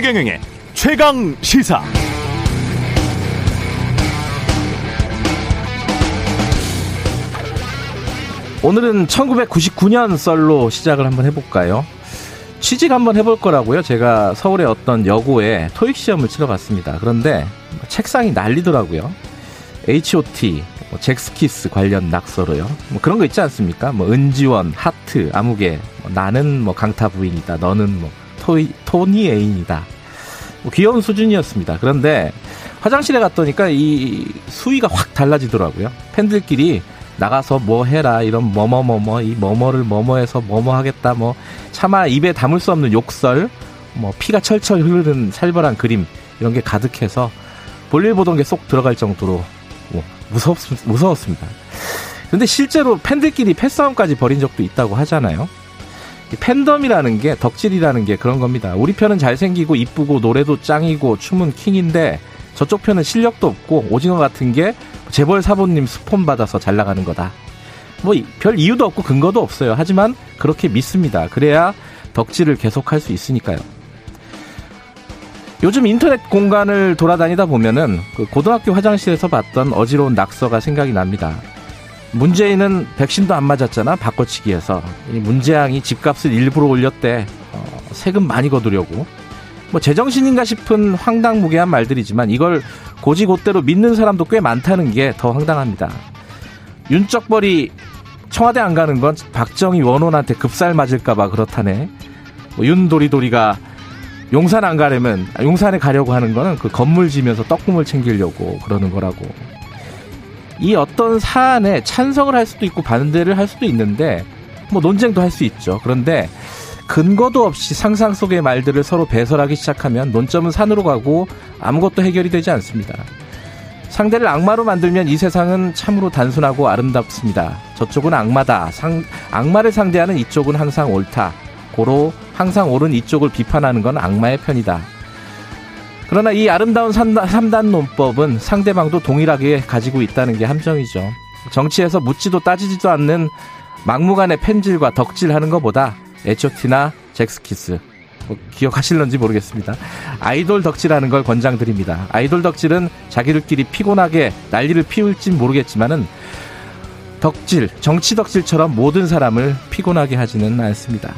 최경영의 최강 시사. 오늘은 1999년 썰로 시작을 한번 해볼까요? 취직 한번 해볼 거라고요. 제가 서울의 어떤 여고에 토익 시험을 치러 갔습니다. 그런데 책상이 난리더라고요. H.O.T, 뭐 잭스키스 관련 낙서로요. 뭐 그런 거 있지 않습니까? 뭐 은지원, 하트, 아무개, 뭐 나는 뭐 강타 부인이다. 너는 뭐 토이, 토니 애인이다. 뭐 귀여운 수준이었습니다. 그런데 화장실에 갔더니까 이 수위가 확 달라지더라고요. 팬들끼리 나가서 뭐 해라 이런 뭐뭐뭐뭐 이 뭐뭐를 뭐뭐해서 뭐뭐 하겠다 뭐 차마 입에 담을 수 없는 욕설 뭐 피가 철철 흐르는 살벌한 그림 이런 게 가득해서 볼일 보던 게 쏙 들어갈 정도로 뭐 무섭 무서웠습니다. 근데 실제로 팬들끼리 패싸움까지 벌인 적도 있다고 하잖아요. 팬덤이라는 게 덕질이라는 게 그런 겁니다. 우리 편은 잘생기고 이쁘고 노래도 짱이고 춤은 킹인데 저쪽 편은 실력도 없고 오징어 같은 게 재벌 사모님 스폰 받아서 잘 나가는 거다. 뭐 별 이유도 없고 근거도 없어요. 하지만 그렇게 믿습니다. 그래야 덕질을 계속할 수 있으니까요. 요즘 인터넷 공간을 돌아다니다 보면은 그 고등학교 화장실에서 봤던 어지러운 낙서가 생각이 납니다. 문재인은 백신도 안 맞았잖아 바꿔치기해서 문재양이 집값을 일부러 올렸대 어, 세금 많이 거두려고 뭐 제정신인가 싶은 황당무계한 말들이지만 이걸 고지고대로 믿는 사람도 꽤 많다는 게 더 황당합니다. 윤적벌이 청와대 안 가는 건 박정희 원혼한테 급살 맞을까봐 그렇다네. 뭐 윤도리도리가 용산 안 가려면 용산에 가려고 하는 거는 그 건물 지면서 떡국물 챙기려고 그러는 거라고. 이 어떤 사안에 찬성을 할 수도 있고 반대를 할 수도 있는데 뭐 논쟁도 할 수 있죠. 그런데 근거도 없이 상상 속의 말들을 서로 배설하기 시작하면 논점은 산으로 가고 아무것도 해결이 되지 않습니다. 상대를 악마로 만들면 이 세상은 참으로 단순하고 아름답습니다. 저쪽은 악마다. 상, 악마를 상대하는 이쪽은 항상 옳다. 고로 항상 옳은 이쪽을 비판하는 건 악마의 편이다. 그러나 이 아름다운 3단 논법은 상대방도 동일하게 가지고 있다는 게 함정이죠. 정치에서 묻지도 따지지도 않는 막무가내 펜질과 덕질하는 것보다 에초티나 잭스키스 뭐 기억하실런지 모르겠습니다. 아이돌 덕질하는 걸 권장드립니다. 아이돌 덕질은 자기들끼리 피곤하게 난리를 피울진 모르겠지만은 덕질, 정치 덕질처럼 모든 사람을 피곤하게 하지는 않습니다.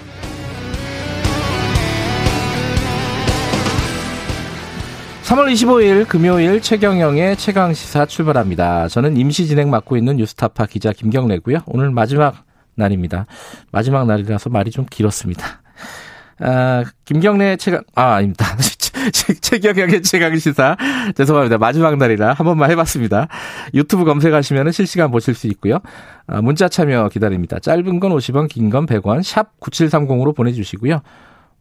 3월 25일 금요일 최경영의 최강 시사 출발합니다. 저는 임시 진행 맡고 있는 뉴스타파 기자 김경래고요. 오늘 마지막 날입니다. 마지막 날이라서 말이 좀 길었습니다. 아, 김경래 최강, 아, 아닙니다. 최경영의 최강 시사. 죄송합니다. 마지막 날이라 한 번만 해봤습니다. 유튜브 검색하시면 실시간 보실 수 있고요. 아, 문자 참여 기다립니다. 짧은 건 50원, 긴 건 100원, 샵 9730으로 보내주시고요.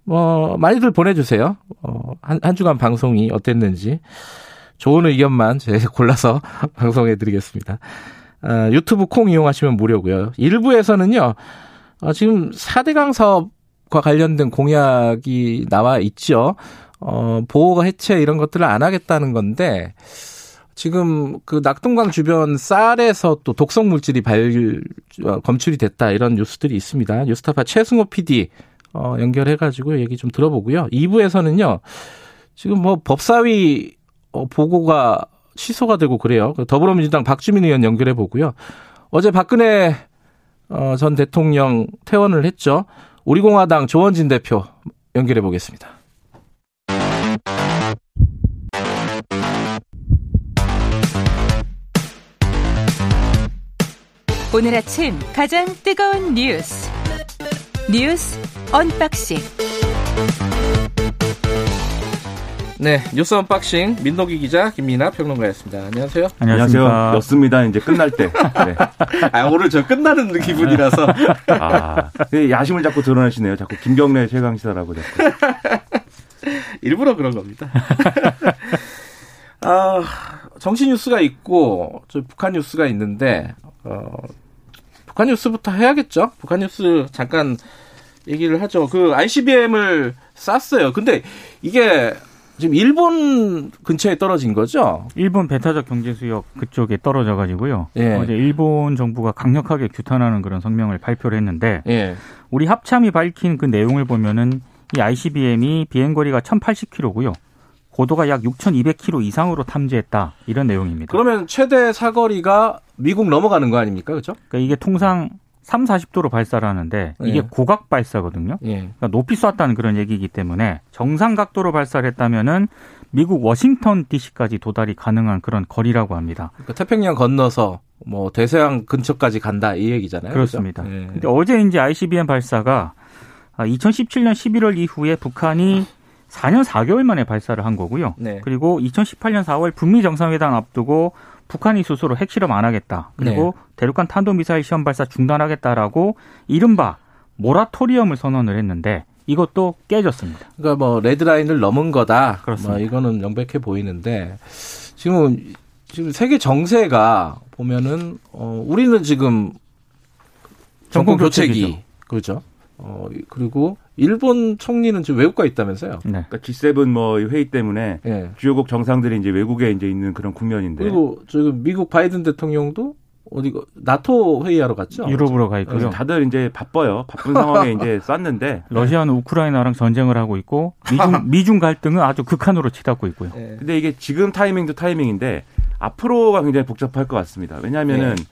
뭐, 많이들 보내주세요. 어, 한, 한 주간 방송이 어땠는지. 좋은 의견만 제가 골라서 방송해드리겠습니다. 어, 유튜브 콩 이용하시면 무료고요. 일부에서는요. 어, 지금 4대강 사업과 관련된 공약이 나와 있죠. 어, 보호가 해체 이런 것들을 안 하겠다는 건데 지금 그 낙동강 주변 쌀에서 또 독성 물질이 발 어, 검출이 됐다 이런 뉴스들이 있습니다. 뉴스타파 최승호 PD 어, 연결해가지고 얘기 좀 들어보고요. 2부에서는요. 지금 뭐 법사위 어, 보고가 취소가 되고 그래요. 더불어민주당 박주민 의원 연결해 보고요. 어제 박근혜 어, 전 대통령 퇴원을 했죠. 우리공화당 조원진 대표 연결해 보겠습니다. 오늘 아침 가장 뜨거운 뉴스 뉴스 unboxing 네, 뉴스 unboxing 민동기 기자 김민아 평론가였습니다. 안녕하세요. 안녕하세요. 였습니다. 이제 끝날 때. 네. 아, 오늘 저 끝나는 기분이라서. 아, 야심을 자꾸 드러내시네요. 자꾸 김경래 최강 시사라고 자꾸. 일부러 그런 겁니다. 아, 정치 뉴스가 있고 저 북한 뉴스가 있는데 어, 북한 뉴스부터 해야겠죠. 북한 뉴스 잠깐 얘기를 하죠. 그 ICBM을 쐈어요. 근데 이게 지금 일본 근처에 떨어진 거죠? 일본 배타적 경제 수역 그쪽에 떨어져 가지고요. 예. 어제 일본 정부가 강력하게 규탄하는 그런 성명을 발표를 했는데 예. 우리 합참이 밝힌 그 내용을 보면은 이 ICBM이 비행거리가 1,080km고요. 고도가 약 6,200km 이상으로 탐지했다. 이런 내용입니다. 그러면 최대 사거리가 미국 넘어가는 거 아닙니까? 그렇죠? 그러니까 이게 통상 3, 40도로 발사를 하는데 이게 예. 고각 발사거든요. 예. 그러니까 높이 쐈다는 그런 얘기이기 때문에 정상 각도로 발사를 했다면은 미국 워싱턴 DC까지 도달이 가능한 그런 거리라고 합니다. 그러니까 태평양 건너서 뭐 대서양 근처까지 간다 이 얘기잖아요. 그렇습니다. 그렇죠? 예. 근데 어제 이제 ICBM 발사가 2017년 11월 이후에 북한이 4년 4개월 만에 발사를 한 거고요. 네. 그리고 2018년 4월 북미 정상회담 앞두고 북한이 스스로 핵실험 안 하겠다. 그리고 네. 대륙간 탄도미사일 시험 발사 중단하겠다라고 이른바 모라토리엄을 선언을 했는데 이것도 깨졌습니다. 그러니까 뭐 레드라인을 넘은 거다. 그렇습니다. 뭐 이거는 명백해 보이는데 지금 지금 세계 정세가 보면은 어 우리는 지금 정권 교체기 그렇죠. 어 그리고 일본 총리는 지금 외국 가 있다면서요? 네. 그러니까 G7 뭐 회의 때문에 네. 주요국 정상들이 이제 외국에 이제 있는 그런 국면인데. 그리고 지금 미국 바이든 대통령도 어디 나토 회의하러 갔죠? 유럽으로 가 있고요. 다들 이제 바빠요. 바쁜 상황에 이제 쐈는데 러시아는 우크라이나랑 전쟁을 하고 있고 미중 미중 갈등은 아주 극한으로 치닫고 있고요. 네. 근데 이게 지금 타이밍도 타이밍인데 앞으로가 굉장히 복잡할 것 같습니다. 왜냐하면은 네.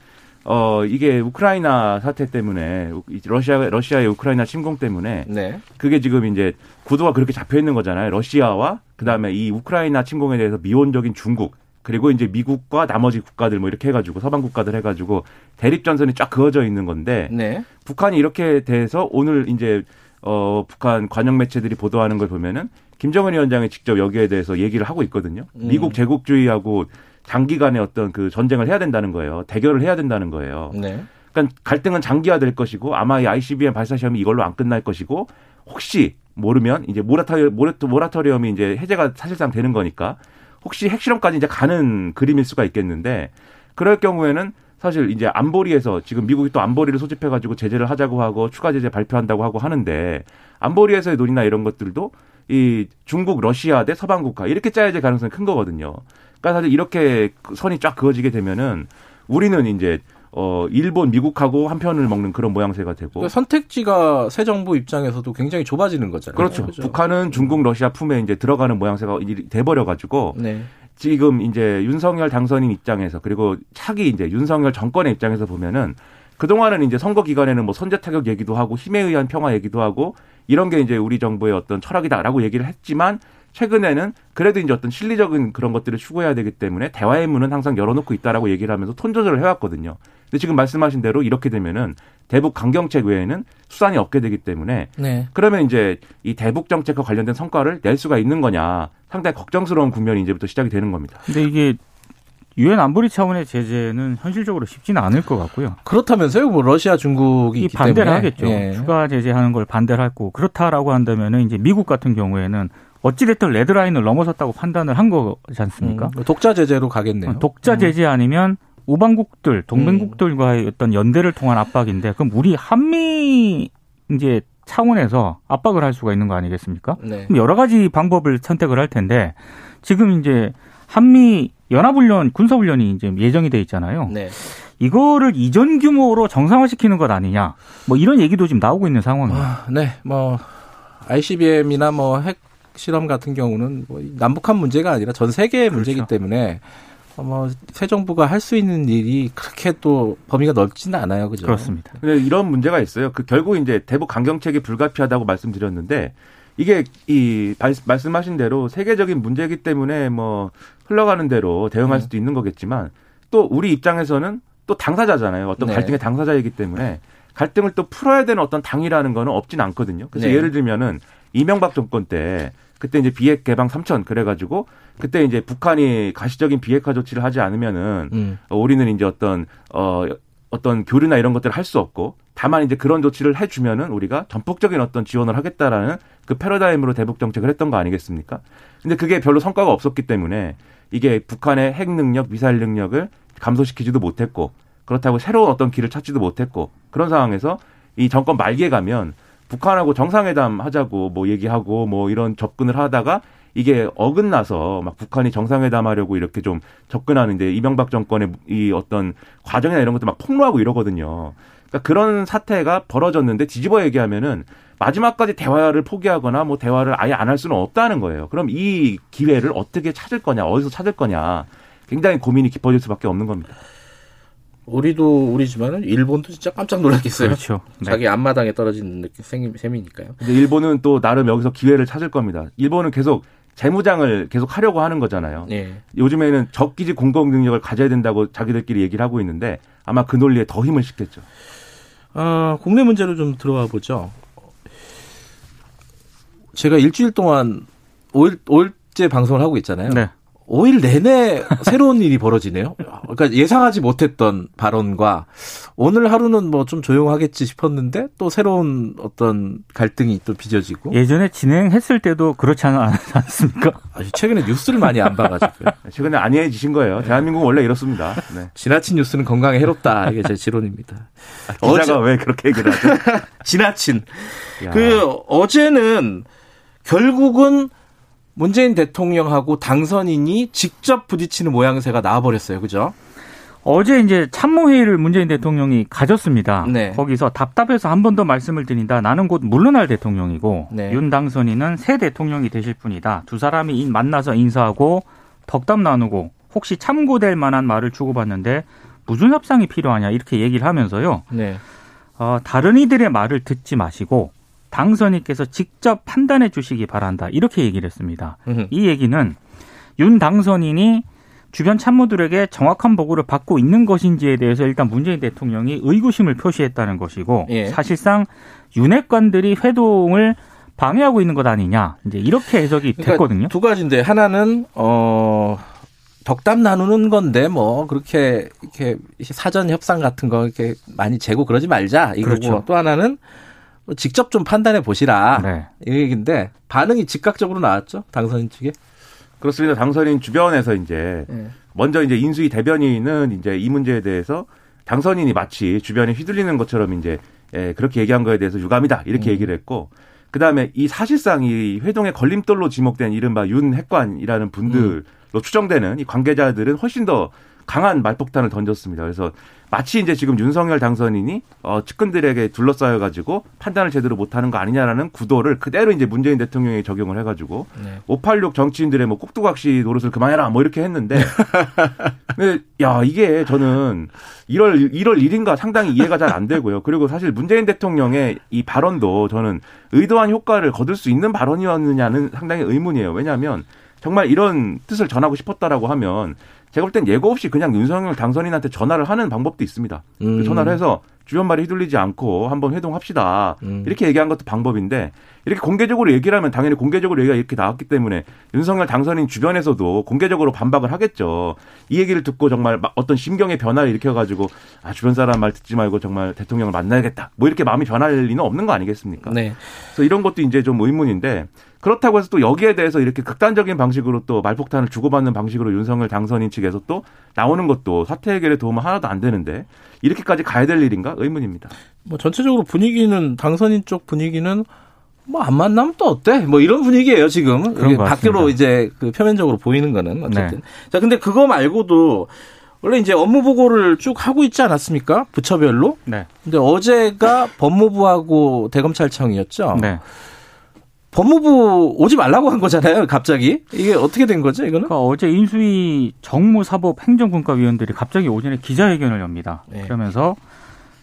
어 이게 우크라이나 사태 때문에 러시아 러시아의 우크라이나 침공 때문에 네. 그게 지금 이제 구도가 그렇게 잡혀 있는 거잖아요. 러시아와 그다음에 이 우크라이나 침공에 대해서 미온적인 중국 그리고 이제 미국과 나머지 국가들 뭐 이렇게 해가지고 서방 국가들 해가지고 대립 전선이 쫙 그어져 있는 건데 네. 북한이 이렇게 돼서 오늘 이제 어 북한 관영 매체들이 보도하는 걸 보면은 김정은 위원장이 직접 여기에 대해서 얘기를 하고 있거든요. 음. 미국 제국주의하고 장기간의 어떤 그 전쟁을 해야 된다는 거예요. 대결을 해야 된다는 거예요. 네. 그러니까 갈등은 장기화될 것이고 아마 이 ICBM 발사 시험이 이걸로 안 끝날 것이고 혹시 모르면 이제 모라토리, 모라토리엄이 이제 해제가 사실상 되는 거니까 혹시 핵실험까지 이제 가는 그림일 수가 있겠는데 그럴 경우에는 사실 이제 안보리에서 지금 미국이 또 안보리를 소집해 가지고 제재를 하자고 하고 추가 제재 발표한다고 하고 하는데 안보리에서의 논의나 이런 것들도 이 중국, 러시아 대 서방 국가 이렇게 짜야 될 가능성이 큰 거거든요. 그러니까 사실 이렇게 선이 쫙 그어지게 되면은 우리는 이제 어 일본, 미국하고 한 편을 먹는 그런 모양새가 되고 그러니까 선택지가 새 정부 입장에서도 굉장히 좁아지는 거잖아요. 그렇죠. 그렇죠. 북한은 중국, 러시아 품에 이제 들어가는 모양새가 돼버려 가지고 네. 지금 이제 윤석열 당선인 입장에서 그리고 차기 이제 윤석열 정권의 입장에서 보면은 그동안은 이제 선거 기간에는 뭐 선제 타격 얘기도 하고 힘에 의한 평화 얘기도 하고 이런 게 이제 우리 정부의 어떤 철학이다라고 얘기를 했지만 최근에는 그래도 이제 어떤 실리적인 그런 것들을 추구해야 되기 때문에 대화의 문은 항상 열어놓고 있다라고 얘기를 하면서 톤 조절을 해왔거든요. 근데 지금 말씀하신 대로 이렇게 되면은 대북 강경책 외에는 수단이 없게 되기 때문에 네. 그러면 이제 이 대북 정책과 관련된 성과를 낼 수가 있는 거냐 상당히 걱정스러운 국면이 이제부터 시작이 되는 겁니다. 근데 이게 유엔 안보리 차원의 제재는 현실적으로 쉽지는 않을 것 같고요. 그렇다면서요? 뭐 러시아, 중국이 반대를 때문에. 하겠죠. 예. 추가 제재하는 걸 반대를 하고 그렇다라고 한다면은 이제 미국 같은 경우에는 어찌됐든 레드라인을 넘어섰다고 판단을 한 거지 않습니까? 음, 독자 제재로 가겠네요. 독자 제재 아니면 우방국들, 동맹국들과의 어떤 연대를 통한 압박인데 그럼 우리 한미 이제 차원에서 압박을 할 수가 있는 거 아니겠습니까? 네. 그럼 여러 가지 방법을 선택을 할 텐데 지금 이제 한미 연합훈련 군사훈련이 이제 예정이 돼 있잖아요. 네. 이거를 이전 규모로 정상화시키는 것 아니냐? 뭐 이런 얘기도 지금 나오고 있는 상황입니다. 아, 네, 뭐 ICBM이나 뭐 핵 실험 같은 경우는 뭐 남북한 문제가 아니라 전 세계의 그렇죠. 문제이기 때문에 뭐새 정부가 할 수 있는 일이 그렇게 또 범위가 넓지는 않아요, 그죠? 그렇습니다. 근데 이런 문제가 있어요. 그 결국 이제 대북 강경책이 불가피하다고 말씀드렸는데 이게 이 말씀하신 대로 세계적인 문제이기 때문에 뭐 흘러가는 대로 대응할 네. 수도 있는 거겠지만 또 우리 입장에서는 또 당사자잖아요. 어떤 네. 갈등의 당사자이기 때문에 갈등을 또 풀어야 되는 어떤 당이라는 거는 없진 않거든요. 그래서 네. 예를 들면은 이명박 정권 때 그때 이제 비핵 개방 3천 그래가지고 그때 이제 북한이 가시적인 비핵화 조치를 하지 않으면은 음. 우리는 이제 어떤 어 어떤 교류나 이런 것들을 할 수 없고 다만 이제 그런 조치를 해주면은 우리가 전폭적인 어떤 지원을 하겠다라는 그 패러다임으로 대북 정책을 했던 거 아니겠습니까? 근데 그게 별로 성과가 없었기 때문에 이게 북한의 핵 능력, 미사일 능력을 감소시키지도 못했고 그렇다고 새로운 어떤 길을 찾지도 못했고 그런 상황에서 이 정권 말기에 가면 북한하고 정상회담 하자고 뭐 얘기하고 뭐 이런 접근을 하다가 이게 어긋나서 막 북한이 정상회담 하려고 이렇게 좀 접근하는데 이명박 정권의 이 어떤 과정이나 이런 것들 막 폭로하고 이러거든요. 그러니까 그런 사태가 벌어졌는데 뒤집어 얘기하면은 마지막까지 대화를 포기하거나 뭐 대화를 아예 안 할 수는 없다는 거예요. 그럼 이 기회를 어떻게 찾을 거냐, 어디서 찾을 거냐, 굉장히 고민이 깊어질 수밖에 없는 겁니다. 우리도 우리지만은 일본도 진짜 깜짝 놀랐겠어요. 그렇죠. 네. 자기 앞마당에 떨어진 느낌 셈이니까요. 근데 일본은 또 나름 여기서 기회를 찾을 겁니다. 일본은 계속 재무장을 계속 하려고 하는 거잖아요. 네. 요즘에는 적기지 공공 능력을 가져야 된다고 자기들끼리 얘기를 하고 있는데 아마 그 논리에 더 힘을 싣겠죠. 아, 국내 문제로 좀 들어가 보죠. 제가 일주일 동안 5일, 5일째 방송을 하고 있잖아요. 네. 5일 내내 새로운 일이 벌어지네요. 그러니까 예상하지 못했던 발언과 오늘 하루는 뭐 좀 조용하겠지 싶었는데 또 새로운 어떤 갈등이 또 빚어지고 예전에 진행했을 때도 그렇지 않았습니까? 아주 최근에 뉴스를 많이 안 봐가지고 최근에 안해지신 거예요. 대한민국은 원래 이렇습니다. 네. 지나친 뉴스는 건강에 해롭다 이게 제 지론입니다. 아, 기자가 어제... 왜 그렇게 얘기를 하죠? 지나친 야. 그 어제는 결국은 문재인 대통령하고 당선인이 직접 부딪히는 모양새가 나와버렸어요. 그죠? 어제 이제 참모회의를 문재인 대통령이 가졌습니다. 네. 거기서 답답해서 한 번 더 말씀을 드린다. 나는 곧 물러날 대통령이고 네. 윤 당선인은 새 대통령이 되실 분이다. 두 사람이 만나서 인사하고 덕담 나누고 혹시 참고될 만한 말을 주고받는데 무슨 협상이 필요하냐 이렇게 얘기를 하면서요. 네. 어, 다른 이들의 말을 듣지 마시고 당선인께서 직접 판단해 주시기 바란다. 이렇게 얘기를 했습니다. 으흠. 이 얘기는 윤 당선인이 주변 참모들에게 정확한 보고를 받고 있는 것인지에 대해서 일단 문재인 대통령이 의구심을 표시했다는 것이고 예. 사실상 윤핵관들이 회동을 방해하고 있는 것 아니냐 이제 이렇게 해석이 그러니까 됐거든요. 두 가지인데 하나는 어 덕담 나누는 건데 뭐 그렇게 이렇게 사전 협상 같은 거 이렇게 많이 재고 그러지 말자 이거고 그렇죠. 또 하나는 직접 좀 판단해 보시라 네. 이 얘기인데 반응이 즉각적으로 나왔죠 당선인 측에. 그렇습니다. 당선인 주변에서 이제 네. 먼저 이제 인수위 대변인은 이제 이 문제에 대해서 당선인이 마치 주변에 휘둘리는 것처럼 이제 예, 그렇게 얘기한 거에 대해서 유감이다 이렇게 음. 얘기를 했고 그 다음에 이 사실상 이 회동의 걸림돌로 지목된 이른바 윤 핵관이라는 분들로 음. 추정되는 이 관계자들은 훨씬 더 강한 말폭탄을 던졌습니다. 그래서 마치 이제 지금 윤석열 당선인이 어, 측근들에게 둘러싸여 가지고 판단을 제대로 못하는 거 아니냐라는 구도를 그대로 이제 문재인 대통령이 적용을 해가지고 네. 586 정치인들의 뭐 꼭두각시 노릇을 그만해라 뭐 이렇게 했는데 근데 야 이게 저는 1월 1월 1일인가 상당히 이해가 잘 안 되고요. 그리고 사실 문재인 대통령의 이 발언도 저는 의도한 효과를 거둘 수 있는 발언이었느냐는 상당히 의문이에요. 왜냐하면 정말 이런 뜻을 전하고 싶었다라고 하면 제가 볼 땐 예고 없이 그냥 윤석열 당선인한테 전화를 하는 방법도 있습니다. 그 음. 전화를 해서 주변 말에 휘둘리지 않고 한번 회동합시다. 음. 이렇게 얘기한 것도 방법인데 이렇게 공개적으로 얘기를 하면 당연히 공개적으로 얘기가 이렇게 나왔기 때문에 윤석열 당선인 주변에서도 공개적으로 반박을 하겠죠. 이 얘기를 듣고 정말 어떤 심경의 변화를 일으켜가지고 아 주변 사람 말 듣지 말고 정말 대통령을 만나야겠다. 뭐 이렇게 마음이 변할 리는 없는 거 아니겠습니까? 네. 그래서 이런 것도 이제 좀 의문인데 그렇다고 해서 또 여기에 대해서 이렇게 극단적인 방식으로 또 말폭탄을 주고받는 방식으로 윤석열 당선인 측에서 또 나오는 것도 사태 해결에 도움은 하나도 안 되는데 이렇게까지 가야 될 일인가 의문입니다. 뭐 전체적으로 분위기는 당선인 쪽 분위기는 뭐 안 만나면 또 어때? 뭐 이런 분위기예요 지금. 그런 밖으로 이제 그 표면적으로 보이는 거는 어쨌든. 네. 자 근데 그거 말고도 원래 이제 업무 보고를 쭉 하고 있지 않았습니까? 부처별로. 네. 근데 어제가 법무부하고 대검찰청이었죠. 네. 법무부 오지 말라고 한 거잖아요, 갑자기. 이게 어떻게 된 거죠, 이거는? 그러니까 어제 인수위 정무사법 행정분과위원들이 갑자기 오전에 기자회견을 엽니다. 네. 그러면서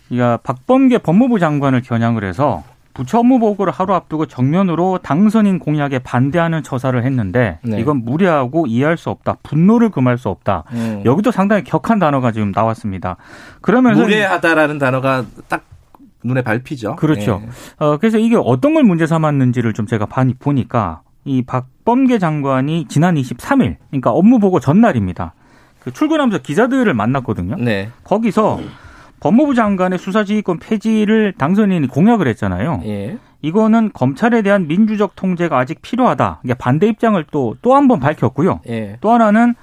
이가 박범계 법무부 장관을 겨냥을 해서 부처 업무 보고를 하루 앞두고 정면으로 당선인 공약에 반대하는 처사를 했는데 네. 이건 무례하고 이해할 수 없다. 분노를 금할 수 없다. 음. 여기도 상당히 격한 단어가 지금 나왔습니다. 그러면서 무례하다라는 단어가 딱 눈에 밟히죠. 그렇죠. 네. 어, 그래서 이게 어떤 걸 문제 삼았는지를 좀 제가 보니까 이 박범계 장관이 지난 23일, 그러니까 업무 보고 전날입니다. 그 출근하면서 기자들을 만났거든요. 네. 거기서 법무부 장관의 수사지휘권 폐지를 당선인이 공약을 했잖아요. 예. 이거는 검찰에 대한 민주적 통제가 아직 필요하다. 반대 입장을 또 또 한 번 밝혔고요. 예. 또 하나는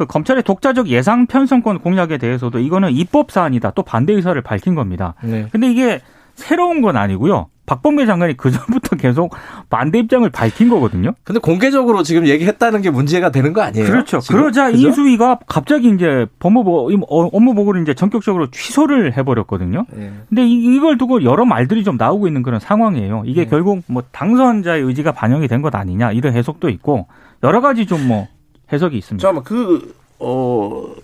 그 검찰의 독자적 예상 편성권 공약에 대해서도 이거는 입법 사안이다. 또 반대 의사를 밝힌 겁니다. 네. 근데 이게 새로운 건 아니고요. 박범계 장관이 그 전부터 계속 반대 입장을 밝힌 거거든요. 근데 공개적으로 지금 얘기했다는 게 문제가 되는 거 아니에요? 그렇죠. 지금? 그러자 그죠? 인수위가 갑자기 이제 법무부 어, 업무 보고를 이제 전격적으로 취소를 해버렸거든요. 네. 근데 이, 걸 두고 여러 말들이 좀 나오고 있는 그런 상황이에요. 이게 네. 결국 뭐 당선자의 의지가 반영이 된 것 아니냐 이런 해석도 있고 여러 가지 좀 뭐 해석이 있습니다. 잠깐만 그 어.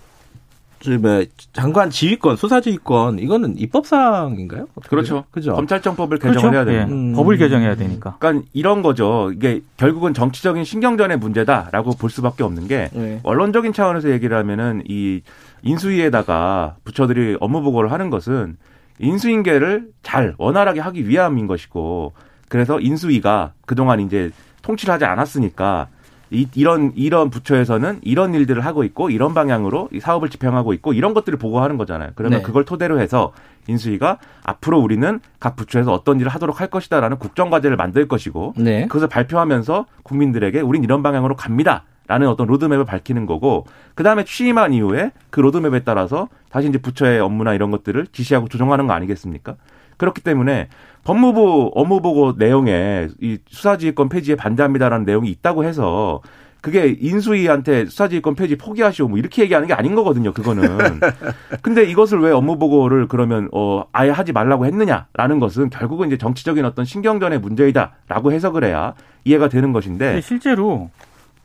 뭐 장관 지휘권, 수사 지휘권 이거는 입법 사항인가요? 그렇죠. 그죠. 검찰청법을 그렇죠? 개정을 그렇죠? 해야 되는 음. 법을 개정해야 되니까. 그러니까 이런 거죠. 이게 결국은 정치적인 신경전의 문제다라고 볼 수밖에 없는 게 네. 원론적인 차원에서 얘기를 하면은 이 인수위에다가 부처들이 업무 보고를 하는 것은 인수인계를 잘 원활하게 하기 위함인 것이고 그래서 인수위가 그동안 이제 통치를 하지 않았으니까 이, 이런 이런 부처에서는 이런 일들을 하고 있고 이런 방향으로 이 사업을 집행하고 있고 이런 것들을 보고하는 거잖아요. 그러면 네. 그걸 토대로 해서 인수위가 앞으로 우리는 각 부처에서 어떤 일을 하도록 할 것이다라는 국정 과제를 만들 것이고 네. 그것을 발표하면서 국민들에게 우린 이런 방향으로 갑니다. 라는 어떤 로드맵을 밝히는 거고 그다음에 취임한 이후에 그 로드맵에 따라서 다시 이제 부처의 업무나 이런 것들을 지시하고 조정하는 거 아니겠습니까? 그렇기 때문에 법무부 업무보고 내용에 이 수사지휘권 폐지에 반대합니다라는 내용이 있다고 해서 그게 인수위한테 수사지휘권 폐지 포기하시오 뭐 이렇게 얘기하는 게 아닌 거거든요. 그거는. 근데 이것을 왜 업무보고를 그러면 어 아예 하지 말라고 했느냐라는 것은 결국은 이제 정치적인 어떤 신경전의 문제이다라고 해석을 해야 이해가 되는 것인데 실제로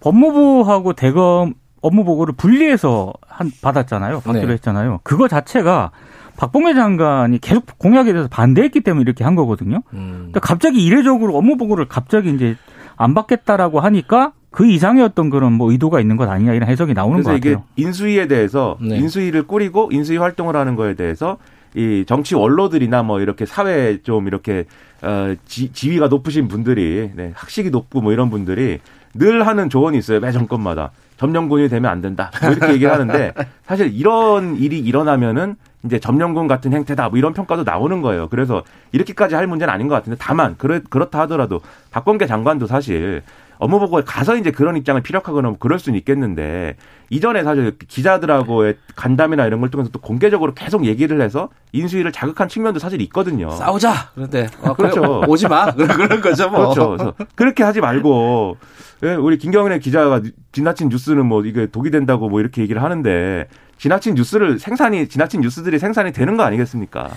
법무부하고 대검 업무보고를 분리해서 한 받았잖아요. 받기로 네. 했잖아요. 그거 자체가 박봉계 장관이 계속 공약에 대해서 반대했기 때문에 이렇게 한 거거든요. 음. 그러니까 갑자기 이례적으로 업무 보고를 갑자기 이제 안 받겠다라고 하니까 그 이상의 어떤 그런 뭐 의도가 있는 것 아니냐 이런 해석이 나오는 것 같아요. 이게 인수위에 대해서 네. 인수위를 꾸리고 인수위 활동을 하는 거에 대해서 이 정치 원로들이나 뭐 이렇게 사회 좀 이렇게 어 지, 지위가 높으신 분들이 네, 학식이 높고 뭐 이런 분들이 늘 하는 조언이 있어요. 매 정권마다 점령군이 되면 안 된다. 뭐 이렇게 얘기를 하는데 사실 이런 일이 일어나면은 이제 점령군 같은 행태다 뭐 이런 평가도 나오는 거예요. 그래서 이렇게까지 할 문제는 아닌 것 같은데 다만 그렇, 그렇다 하더라도 박범계 장관도 사실 업무 보고에 가서 이제 그런 입장을 피력하거나 뭐 그럴 수는 있겠는데 이전에 사실 기자들하고의 간담이나 이런 걸 통해서 또 공개적으로 계속 얘기를 해서 인수위를 자극한 측면도 사실 있거든요. 싸우자. 그런데 어, 그렇죠. 오지 마. 그런 거죠. 뭐. 그렇죠. 그렇게 하지 말고 예, 우리 김경래 기자가 지나친 뉴스는 뭐 이게 독이 된다고 뭐 이렇게 얘기를 하는데 지나친 뉴스를 생산이 지나친 뉴스들이 생산이 되는 거 아니겠습니까?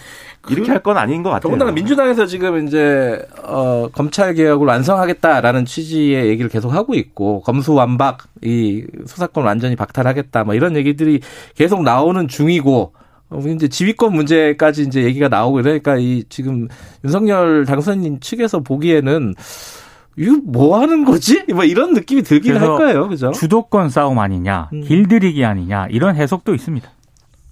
이렇게 할 건 아닌 것 같아요. 더군다나 민주당에서 지금 이제 어, 검찰 개혁을 완성하겠다라는 취지의 얘기를 계속 하고 있고 검수완박 이 수사권 완전히 박탈하겠다 뭐 이런 얘기들이 계속 나오는 중이고 어, 이제 지휘권 문제까지 이제 얘기가 나오고 이러니까 이 지금 윤석열 당선인 측에서 보기에는 이거 뭐 하는 거지? 뭐 이런 느낌이 들긴 할 거예요. 그죠? 주도권 싸움 아니냐, 음. 길들이기 아니냐, 이런 해석도 있습니다.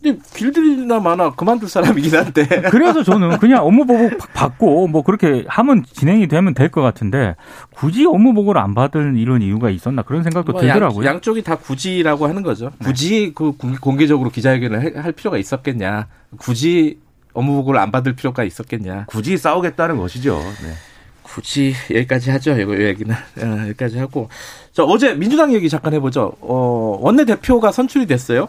근데 길들이나 마나 그만둘 사람이긴 한데. 그래서 저는 그냥 업무 보고 받고 뭐 그렇게 하면 진행이 되면 될 것 같은데 굳이 업무 보고를 안 받은 이런 이유가 있었나 그런 생각도 뭐 들더라고요. 양, 쪽이 다 굳이라고 하는 거죠. 네. 굳이 그 공개적으로 기자회견을 할 필요가 있었겠냐. 굳이 업무 보고를 안 받을 필요가 있었겠냐. 굳이 싸우겠다는 것이죠. 네. 굳이 여기까지 하죠. 이거 얘기는 어, 여기까지 하고. 자 어제 민주당 얘기 잠깐 해보죠. 어, 원내 대표가 선출이 됐어요.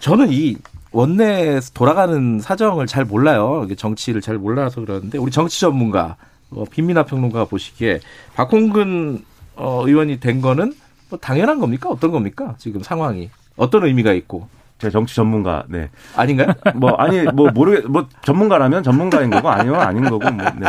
저는 이 원내에서 돌아가는 사정을 잘 몰라요. 정치를 잘 몰라서 그러는데 우리 정치 전문가 어, 빈민아 평론가 보시기에 박홍근 어, 의원이 된 거는 뭐 당연한 겁니까? 어떤 겁니까? 지금 상황이 어떤 의미가 있고 제 정치 전문가, 네. 아닌가요? 뭐, 아니, 뭐, 모르겠, 뭐, 전문가라면 전문가인 거고, 아니면 아닌 거고, 뭐, 네.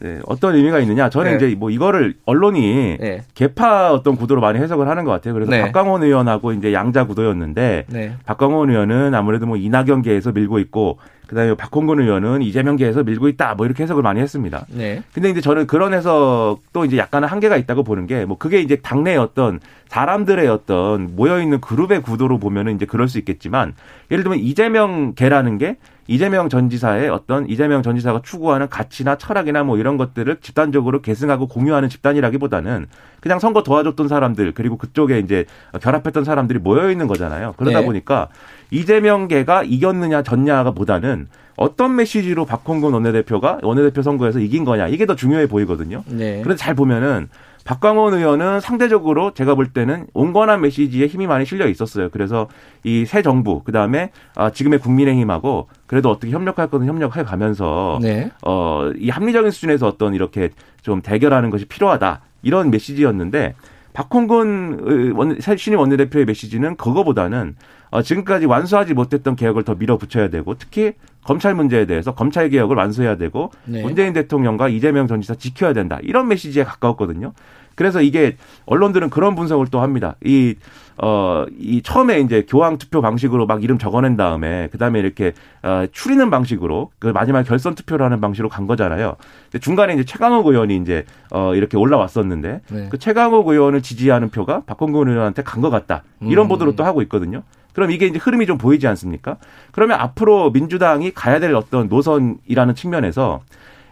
네, 어떤 의미가 있느냐? 저는 네. 이제 뭐 이거를 언론이 네. 개파 어떤 구도로 많이 해석을 하는 것 같아요. 그래서 네. 박광원 의원하고 이제 양자 구도였는데 네. 박광원 의원은 아무래도 뭐 이낙연계에서 밀고 있고 그다음에 박홍근 의원은 이재명계에서 밀고 있다 뭐 이렇게 해석을 많이 했습니다. 네. 근데 이제 저는 그런 해석도 이제 약간은 한계가 있다고 보는 게 뭐 그게 이제 당내의 어떤 사람들의 어떤 모여 있는 그룹의 구도로 보면은 이제 그럴 수 있겠지만 예를 들면 이재명계라는 게 이재명 전 지사의 어떤 이재명 전 지사가 추구하는 가치나 철학이나 뭐 이런 것들을 집단적으로 계승하고 공유하는 집단이라기보다는 그냥 선거 도와줬던 사람들 그리고 그쪽에 이제 결합했던 사람들이 모여 있는 거잖아요. 그러다 네. 보니까 이재명계가 이겼느냐 졌냐가 보다는 어떤 메시지로 박홍근 원내대표가 원내대표 선거에서 이긴 거냐 이게 더 중요해 보이거든요. 네. 그래서 잘 보면은 박광원 의원은 상대적으로 제가 볼 때는 온건한 메시지에 힘이 많이 실려 있었어요. 그래서 이 새 정부 그다음에 아, 지금의 국민의힘하고 그래도 어떻게 협력할 거는 협력해 가면서 네. 어이 합리적인 수준에서 어떤 이렇게 좀 대결하는 것이 필요하다 이런 메시지였는데 박홍근 신임 원내대표의 메시지는 그거보다는 어, 지금까지 완수하지 못했던 개혁을 더 밀어붙여야 되고 특히 검찰 문제에 대해서 검찰 개혁을 완수해야 되고 네. 문재인 대통령과 이재명 전 지사 지켜야 된다 이런 메시지에 가까웠거든요. 그래서 이게 언론들은 그런 분석을 또 합니다. 이, 어, 이 처음에 이제 교황 투표 방식으로 막 이름 적어낸 다음에 그 다음에 이렇게 어, 추리는 방식으로 그 마지막 결선 투표를 하는 방식으로 간 거잖아요. 중간에 이제 최강욱 의원이 이제 어, 이렇게 올라왔었는데 네. 그 최강욱 의원을 지지하는 표가 박홍근 의원한테 간 것 같다. 이런 음. 보도를 또 하고 있거든요. 그럼 이게 이제 흐름이 좀 보이지 않습니까? 그러면 앞으로 민주당이 가야 될 어떤 노선이라는 측면에서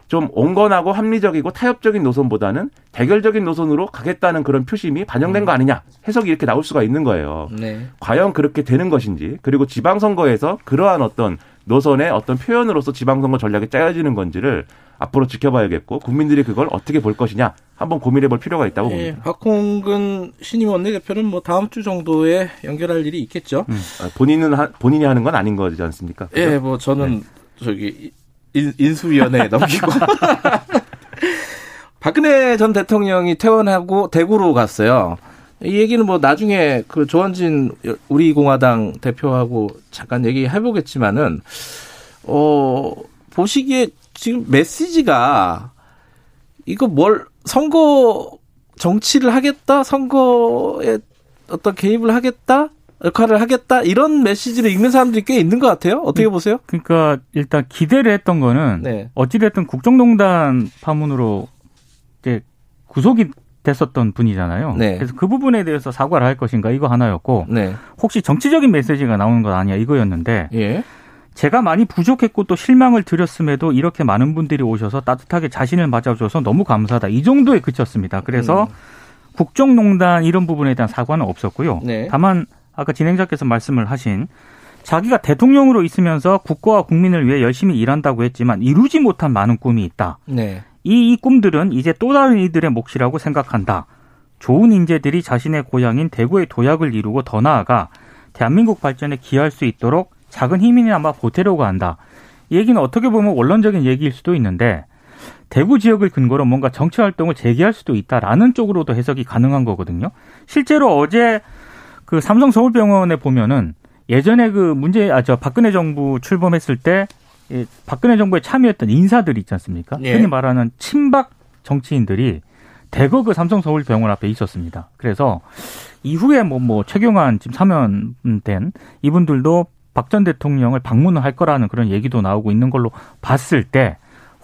좀 온건하고 합리적이고 타협적인 노선보다는 대결적인 노선으로 가겠다는 그런 표심이 반영된 거 아니냐 해석이 이렇게 나올 수가 있는 거예요. 네. 과연 그렇게 되는 것인지 그리고 지방선거에서 그러한 어떤 노선의 어떤 표현으로서 지방선거 전략이 짜여지는 건지를 앞으로 지켜봐야겠고 국민들이 그걸 어떻게 볼 것이냐 한번 고민해 볼 필요가 있다고 예, 봅니다. 박홍근 신임 원내대표는 뭐 다음 주 정도에 연결할 일이 있겠죠. 음. 아, 본인은 하, 본인이 하는 건 아닌 거지 않습니까? 그죠? 예, 뭐 저는 네. 저기 인, 수위원회에 넘기고. 박근혜 전 대통령이 퇴원하고 대구로 갔어요. 이 얘기는 뭐 나중에 그 조원진 우리 공화당 대표하고 잠깐 얘기해 보겠지만은 어 보시기에 지금 메시지가 이거 뭘 선거 정치를 하겠다? 선거에 어떤 개입을 하겠다 역할을 하겠다 이런 메시지를 읽는 사람들이 꽤 있는 것 같아요. 어떻게 보세요? 그러니까 일단 기대를 했던 거는 네. 어찌됐든 국정농단 파문으로 이제 구속이 됐었던 분이잖아요. 네. 그래서 그 부분에 대해서 사과를 할 것인가 이거 하나였고 네. 혹시 정치적인 메시지가 나오는 것 아니야 이거였는데 예. 제가 많이 부족했고 또 실망을 드렸음에도 이렇게 많은 분들이 오셔서 따뜻하게 자신을 맞아줘서 너무 감사하다 이 정도에 그쳤습니다. 그래서 음. 국정농단 이런 부분에 대한 사과는 없었고요. 네. 다만 아까 진행자께서 말씀을 하신 자기가 대통령으로 있으면서 국가와 국민을 위해 열심히 일한다고 했지만 이루지 못한 많은 꿈이 있다. 네. 이, 이 꿈들은 이제 또 다른 이들의 몫이라고 생각한다. 좋은 인재들이 자신의 고향인 대구의 도약을 이루고 더 나아가 대한민국 발전에 기여할 수 있도록 작은 힘이나마 보태려고 한다. 이 얘기는 어떻게 보면 원론적인 얘기일 수도 있는데 대구 지역을 근거로 뭔가 정치 활동을 재개할 수도 있다라는 쪽으로도 해석이 가능한 거거든요. 실제로 어제 그 삼성 서울병원에 보면은 예전에 그 문제 아 저 박근혜 정부 출범했을 때 예, 박근혜 정부에 참여했던 인사들이 있지 않습니까? 예. 흔히 말하는 친박 정치인들이 대거 그 삼성 서울병원 앞에 있었습니다. 그래서 이후에 뭐뭐 뭐 최경환 지금 사면된 이분들도 박 전 대통령을 방문을 할 거라는 그런 얘기도 나오고 있는 걸로 봤을 때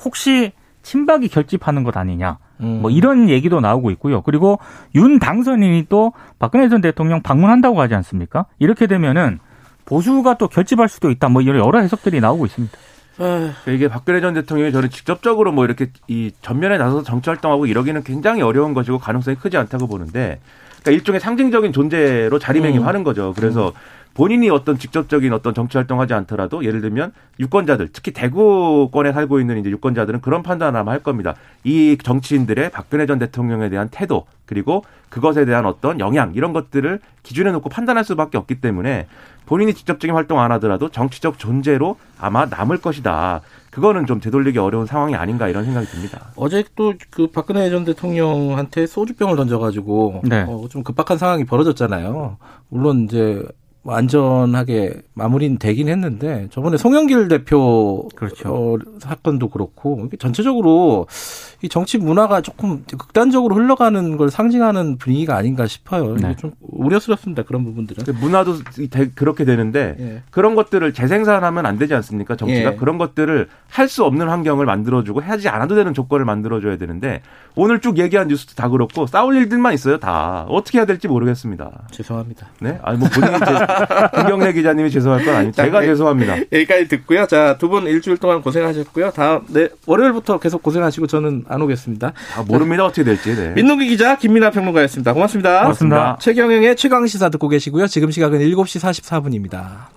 혹시 친박이 결집하는 것 아니냐. 음. 뭐 이런 얘기도 나오고 있고요. 그리고 윤 당선인이 또 박근혜 전 대통령 방문한다고 하지 않습니까? 이렇게 되면은 보수가 또 결집할 수도 있다. 뭐 이런 여러 해석들이 나오고 있습니다. 그러니까 이게 박근혜 전 대통령이 저는 직접적으로 뭐 이렇게 이 전면에 나서서 정치 활동하고 이러기는 굉장히 어려운 것이고 가능성이 크지 않다고 보는데 그러니까 일종의 상징적인 존재로 자리매김하는 음. 거죠. 그래서 음. 본인이 어떤 직접적인 어떤 정치 활동하지 않더라도 예를 들면 유권자들 특히 대구권에 살고 있는 이제 유권자들은 그런 판단을 아마 할 겁니다. 이 정치인들의 박근혜 전 대통령에 대한 태도 그리고 그것에 대한 어떤 영향 이런 것들을 기준에 놓고 판단할 수밖에 없기 때문에 본인이 직접적인 활동 안 하더라도 정치적 존재로 아마 남을 것이다. 그거는 좀 되돌리기 어려운 상황이 아닌가 이런 생각이 듭니다. 어제 또 그 박근혜 전 대통령한테 소주병을 던져가지고 네. 어, 좀 급박한 상황이 벌어졌잖아요. 물론 이제 뭐 안전하게 마무리는 되긴 했는데 저번에 송영길 대표 그렇죠. 어, 사건도 그렇고 전체적으로 이 정치 문화가 조금 극단적으로 흘러가는 걸 상징하는 분위기가 아닌가 싶어요. 네. 좀 우려스럽습니다. 그런 부분들은. 그 문화도 그렇게 되는데 예. 그런 것들을 재생산하면 안 되지 않습니까? 정치가 예. 그런 것들을 할 수 없는 환경을 만들어주고 하지 않아도 되는 조건을 만들어줘야 되는데 오늘 쭉 얘기한 뉴스도 다 그렇고 싸울 일들만 있어요. 다 어떻게 해야 될지 모르겠습니다. 죄송합니다. 네, 아니 뭐 본인이 김경래 기자님이 죄송할 건 아니고 제가 네. 죄송합니다. 여기까지 듣고요. 자 두 분 일주일 동안 고생하셨고요. 다음 네 월요일부터 계속 고생하시고 저는 안 오겠습니다. 아, 모릅니다. 어떻게 될지. 네. 민동기 기자, 김민아 평론가였습니다. 고맙습니다. 고맙습니다. 최경영의 최강 시사 듣고 계시고요. 지금 시각은 7시 44분입니다.